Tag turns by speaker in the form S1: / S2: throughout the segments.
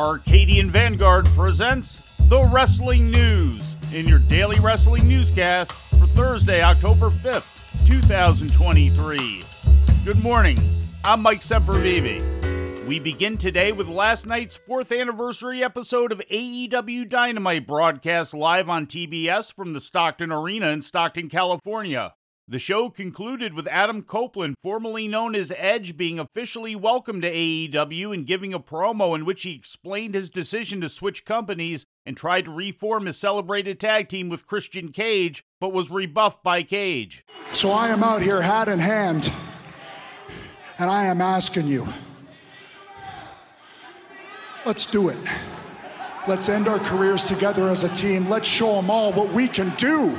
S1: Arcadian Vanguard presents the Wrestling News in your daily wrestling newscast for Thursday, October 5th, 2023. Good morning. I'm Mike Sempervive. We begin today with last night's fourth anniversary episode of AEW Dynamite broadcast live on TBS from the Stockton Arena in Stockton, California. The show concluded with Adam Copeland, formerly known as Edge, being officially welcomed to AEW and giving a promo in which he explained his decision to switch companies and tried to reform his celebrated tag team with Christian Cage, but was rebuffed by Cage.
S2: So I am out here, hat in hand, and I am asking you let's do it. Let's end our careers together as a team. Let's show them all what we can do.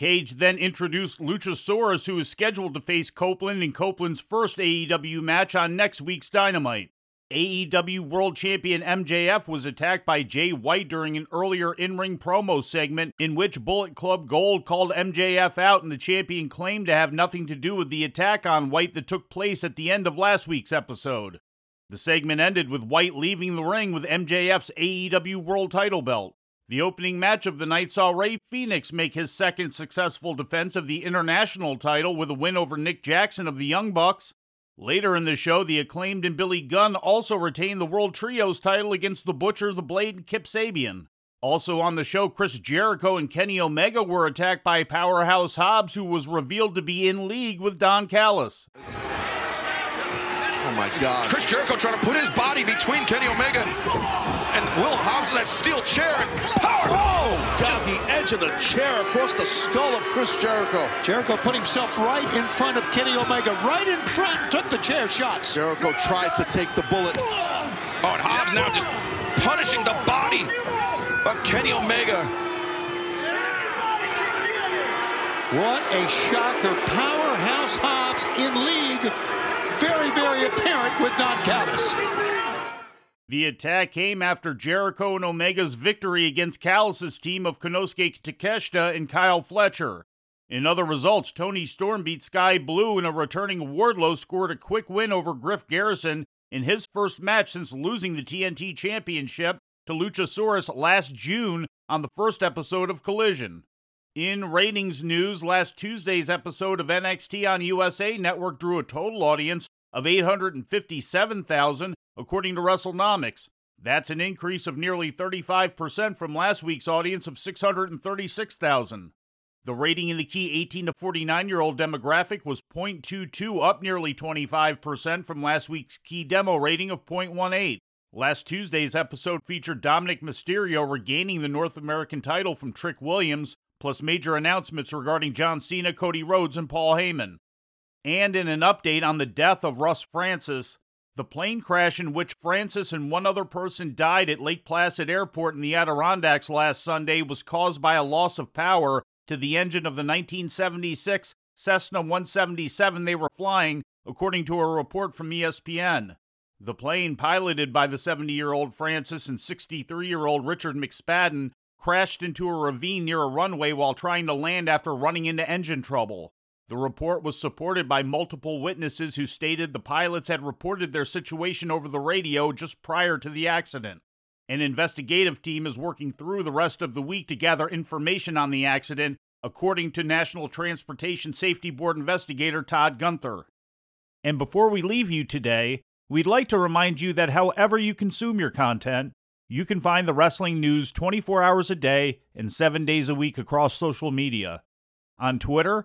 S1: Cage then introduced Luchasaurus, who is scheduled to face Copeland in Copeland's first AEW match on next week's Dynamite. AEW World Champion MJF was attacked by Jay White during an earlier in ring promo segment in which Bullet Club Gold called MJF out, and the champion claimed to have nothing to do with the attack on White that took place at the end of last week's episode. The segment ended with White leaving the ring with MJF's AEW World title belt. The opening match of the night saw Rey Fenix make his second successful defense of the international title with a win over Nick Jackson of the Young Bucks. Later in the show, the acclaimed and Billy Gunn also retained the World Trios title against the Butcher, the Blade, and Kip Sabian. Also on the show, Chris Jericho and Kenny Omega were attacked by Powerhouse Hobbs, who was revealed to be in league with Don Callis.
S3: Oh my God.
S4: Chris Jericho trying to put his body between Kenny Omega and Will Hobbs in that steel chair
S3: edge of the chair across the skull of Chris Jericho.
S5: Jericho put himself right in front of Kenny Omega, right in front, took the chair shots.
S3: Jericho tried to take the bullet.
S4: Oh, and Hobbs now just punishing the body of Kenny Omega.
S5: What a shocker. Powerhouse Hobbs in league. Very, very apparent with Don Callis.
S1: The attack came after Jericho and Omega's victory against Callis' team of Konosuke Takeshita and Kyle Fletcher. In other results, Toni Storm beat Skye Blue and a returning Wardlow scored a quick win over Griff Garrison in his first match since losing the TNT Championship to Luchasaurus last June on the first episode of Collision. In ratings news, last Tuesday's episode of NXT on USA Network drew a total audience of 857,000, according to WrestleNomics. That's an increase of nearly 35% from last week's audience of 636,000. The rating in the key 18 to 49 year old demographic was 0.22, up nearly 25% from last week's key demo rating of 0.18. Last Tuesday's episode featured Dominik Mysterio regaining the North American title from Trick Williams, plus major announcements regarding John Cena, Cody Rhodes, and Paul Heyman. And in an update on the death of Russ Francis, the plane crash in which Francis and one other person died at Lake Placid Airport in the Adirondacks last Sunday was caused by a loss of power to the engine of the 1976 Cessna 177 they were flying, according to a report from ESPN. The plane, piloted by the 70 year old Francis and 63 year old Richard McSpadden, crashed into a ravine near a runway while trying to land after running into engine trouble. The report was supported by multiple witnesses who stated the pilots had reported their situation over the radio just prior to the accident. An investigative team is working through the rest of the week to gather information on the accident, according to National Transportation Safety Board investigator Todd Gunther. And before we leave you today, we'd like to remind you that however you consume your content, you can find the wrestling news 24 hours a day and 7 days a week across social media. On Twitter,